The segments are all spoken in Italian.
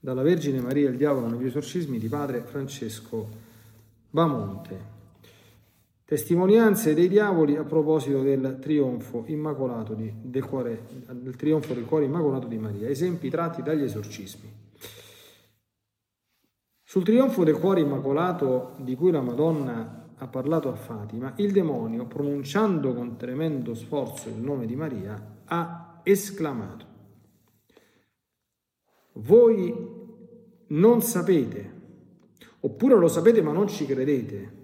dalla Vergine Maria il diavolo negli esorcismi di padre Francesco Bamonte. Testimonianze dei diavoli a proposito del trionfo immacolato di, del, cuore, del trionfo del cuore immacolato di Maria, esempi tratti dagli esorcismi. Sul trionfo del cuore immacolato di cui la Madonna ha parlato a Fatima, il demonio, pronunciando con tremendo sforzo il nome di Maria, ha esclamato voi non sapete, oppure lo sapete ma non ci credete,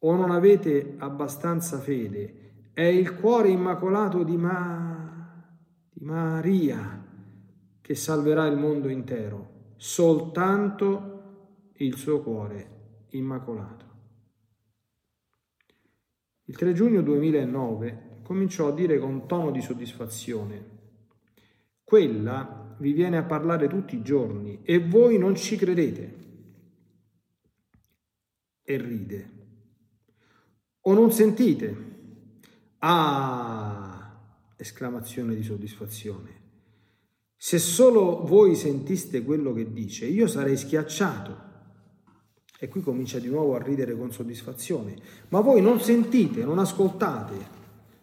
o non avete abbastanza fede, è il cuore immacolato di, Ma... di Maria che salverà il mondo intero, soltanto il suo cuore immacolato. Il 3 giugno 2009 cominciò a dire con tono di soddisfazione, quella vi viene a parlare tutti i giorni e voi non ci credete. E ride. O non sentite? Ah! esclamazione di soddisfazione. Se solo voi sentiste quello che dice, io sarei schiacciato. E qui comincia di nuovo a ridere con soddisfazione. Ma voi non sentite, non ascoltate.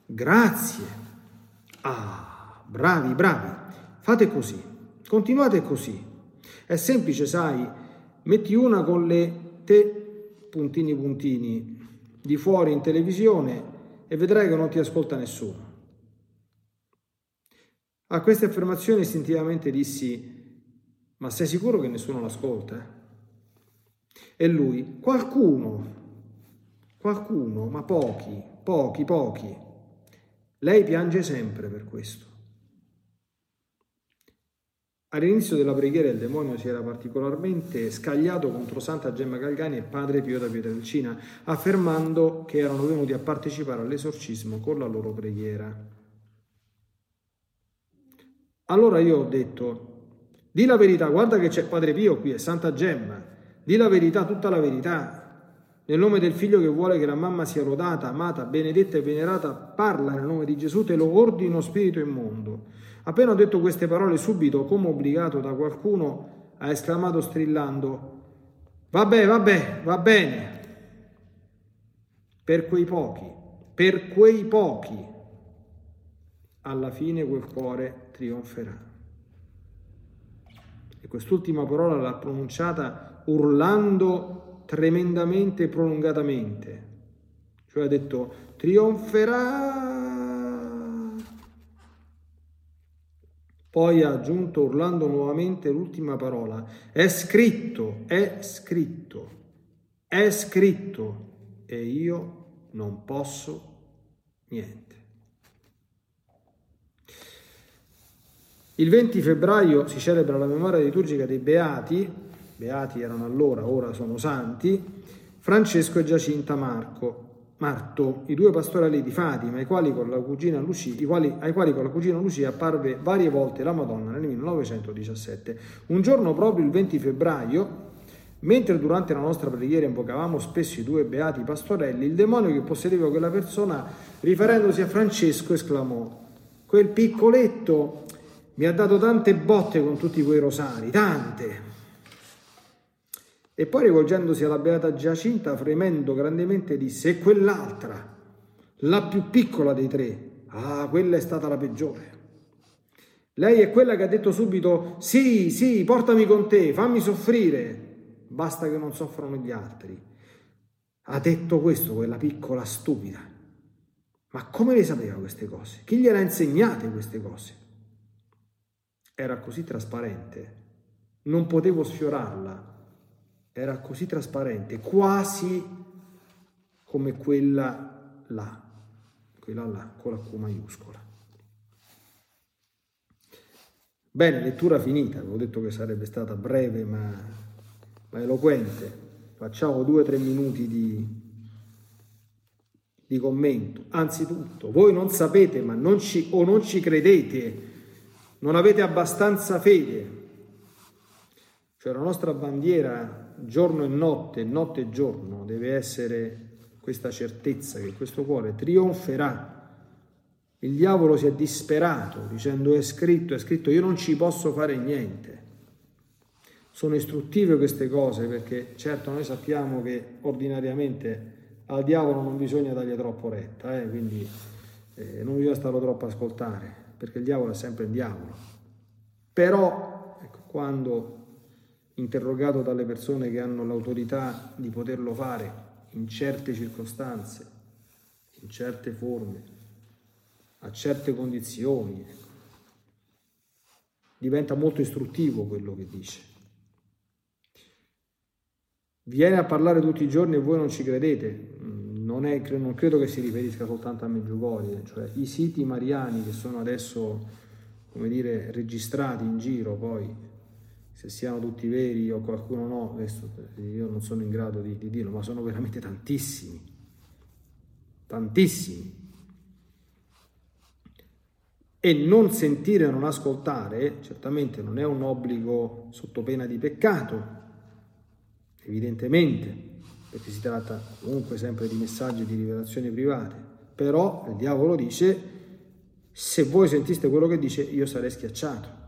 Grazie. Ah, bravi, bravi. Fate così, continuate così. È semplice, sai, metti una con le te puntini puntini di fuori in televisione e vedrai che non ti ascolta nessuno. A queste affermazioni istintivamente dissi, ma sei sicuro che nessuno l'ascolta? E lui, qualcuno, qualcuno, ma pochi, pochi, pochi. Lei piange sempre per questo. All'inizio della preghiera il demonio si era particolarmente scagliato contro Santa Gemma Galgani e padre Pio da Pietrelcina, affermando che erano venuti a partecipare all'esorcismo con la loro preghiera. Allora io ho detto, di la verità, guarda che c'è padre Pio qui, è Santa Gemma, di la verità, tutta la verità, nel nome del figlio che vuole che la mamma sia lodata, amata, benedetta e venerata, parla nel nome di Gesù, te lo ordino spirito immondo. Appena ho detto queste parole, subito, come obbligato da qualcuno, ha esclamato strillando, vabbè, vabbè, va bene. Per quei pochi, per quei pochi, alla fine quel cuore trionferà. E quest'ultima parola l'ha pronunciata urlando tremendamente e prolungatamente. Cioè ha detto, trionferà Poi ha aggiunto urlando nuovamente l'ultima parola. È scritto, è scritto, è scritto e io non posso niente. Il 20 febbraio si celebra la memoria liturgica dei Beati, Beati erano allora, ora sono santi, Francesco e Giacinta Marco, Marto, i due pastorelli di Fatima, ai quali con la cugina Lucia, quali, ai quali con la cugina Lucia apparve varie volte la Madonna nel 1917. Un giorno proprio il 20 febbraio, mentre durante la nostra preghiera invocavamo spesso i due beati pastorelli, il demonio che possedeva quella persona, riferendosi a Francesco, esclamò: Quel piccoletto mi ha dato tante botte con tutti quei rosari, tante. E poi rivolgendosi alla beata Giacinta, fremendo grandemente, disse, e quell'altra, la più piccola dei tre, ah, quella è stata la peggiore. Lei è quella che ha detto subito, sì, sì, portami con te, fammi soffrire, basta che non soffrano gli altri. Ha detto questo quella piccola stupida. Ma come le sapeva queste cose? Chi gliele ha insegnate queste cose? Era così trasparente, non potevo sfiorarla era così trasparente, quasi come quella là, quella là con la Q maiuscola. Bene, lettura finita, avevo detto che sarebbe stata breve ma, ma eloquente. Facciamo due o tre minuti di, di commento. Anzitutto, voi non sapete ma non ci, o non ci credete, non avete abbastanza fede. Cioè la nostra bandiera giorno e notte, notte e giorno, deve essere questa certezza che questo cuore trionferà. Il diavolo si è disperato dicendo è scritto, è scritto, io non ci posso fare niente. sono istruttive queste cose perché certo noi sappiamo che ordinariamente al diavolo non bisogna dargli troppo retta, eh? quindi eh, non bisogna starlo troppo a ascoltare, perché il diavolo è sempre il diavolo. Però ecco, quando interrogato dalle persone che hanno l'autorità di poterlo fare in certe circostanze, in certe forme, a certe condizioni, ecco, diventa molto istruttivo quello che dice. Viene a parlare tutti i giorni e voi non ci credete. Mm, non, è, non credo che si riferisca soltanto a Meggiugorie, cioè i siti mariani che sono adesso, come dire, registrati in giro, poi se siano tutti veri o qualcuno no, questo io non sono in grado di, di dirlo, ma sono veramente tantissimi, tantissimi. E non sentire e non ascoltare certamente non è un obbligo sotto pena di peccato, evidentemente, perché si tratta comunque sempre di messaggi di rivelazioni private, però il diavolo dice, se voi sentiste quello che dice, io sarei schiacciato.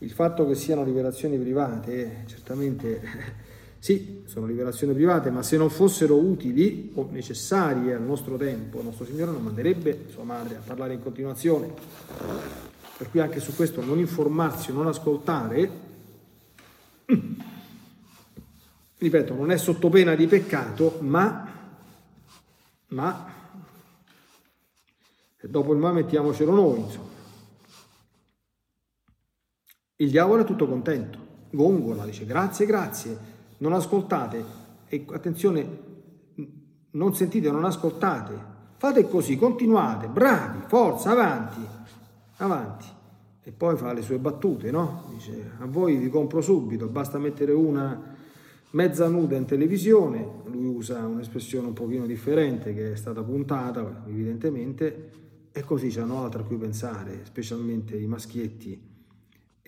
Il fatto che siano rivelazioni private, certamente sì, sono rivelazioni private, ma se non fossero utili o necessarie al nostro tempo, il nostro Signore non manderebbe sua madre a parlare in continuazione. Per cui anche su questo non informarsi, non ascoltare, ripeto, non è sotto pena di peccato, ma, ma dopo il ma mettiamocelo noi, insomma. Il diavolo è tutto contento, gongola, dice grazie, grazie, non ascoltate, e attenzione, non sentite, non ascoltate, fate così, continuate, bravi, forza, avanti, avanti. E poi fa le sue battute, no? Dice, a voi vi compro subito, basta mettere una mezza nuda in televisione, lui usa un'espressione un pochino differente che è stata puntata evidentemente, e così c'hanno altro a cui pensare, specialmente i maschietti,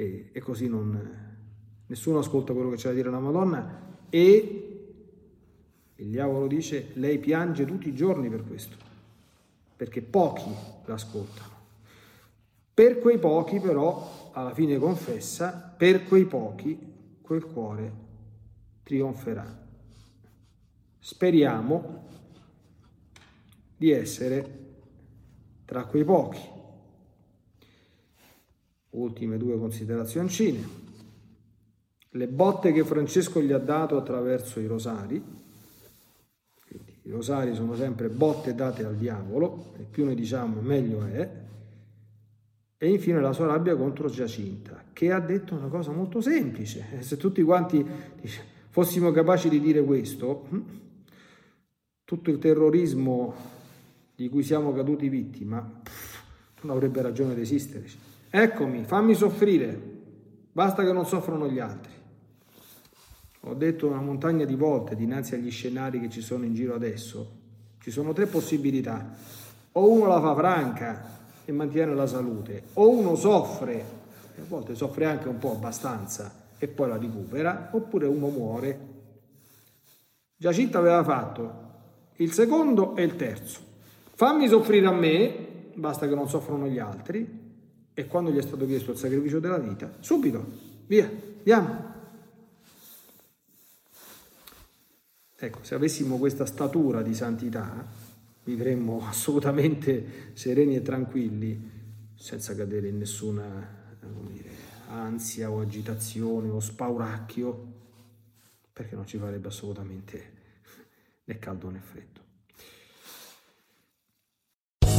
e, e così non, nessuno ascolta quello che c'è da dire la Madonna e il diavolo dice lei piange tutti i giorni per questo, perché pochi l'ascoltano. Per quei pochi però, alla fine confessa, per quei pochi quel cuore trionferà. Speriamo di essere tra quei pochi. Ultime due considerazioncine. Le botte che Francesco gli ha dato attraverso i rosari, quindi i rosari sono sempre botte date al diavolo, e più ne diciamo meglio è, e infine la sua rabbia contro Giacinta, che ha detto una cosa molto semplice. Se tutti quanti fossimo capaci di dire questo, tutto il terrorismo di cui siamo caduti vittima non avrebbe ragione di esistere. Eccomi, fammi soffrire, basta che non soffrono gli altri. Ho detto una montagna di volte dinanzi agli scenari che ci sono in giro adesso. Ci sono tre possibilità. O uno la fa franca e mantiene la salute, o uno soffre, a volte soffre anche un po' abbastanza, e poi la recupera, oppure uno muore. Giacinta aveva fatto il secondo e il terzo. Fammi soffrire a me, basta che non soffrono gli altri, e quando gli è stato chiesto il sacrificio della vita, subito, via, andiamo. Ecco, se avessimo questa statura di santità, vivremmo assolutamente sereni e tranquilli, senza cadere in nessuna dire, ansia o agitazione o spauracchio, perché non ci farebbe assolutamente né caldo né freddo.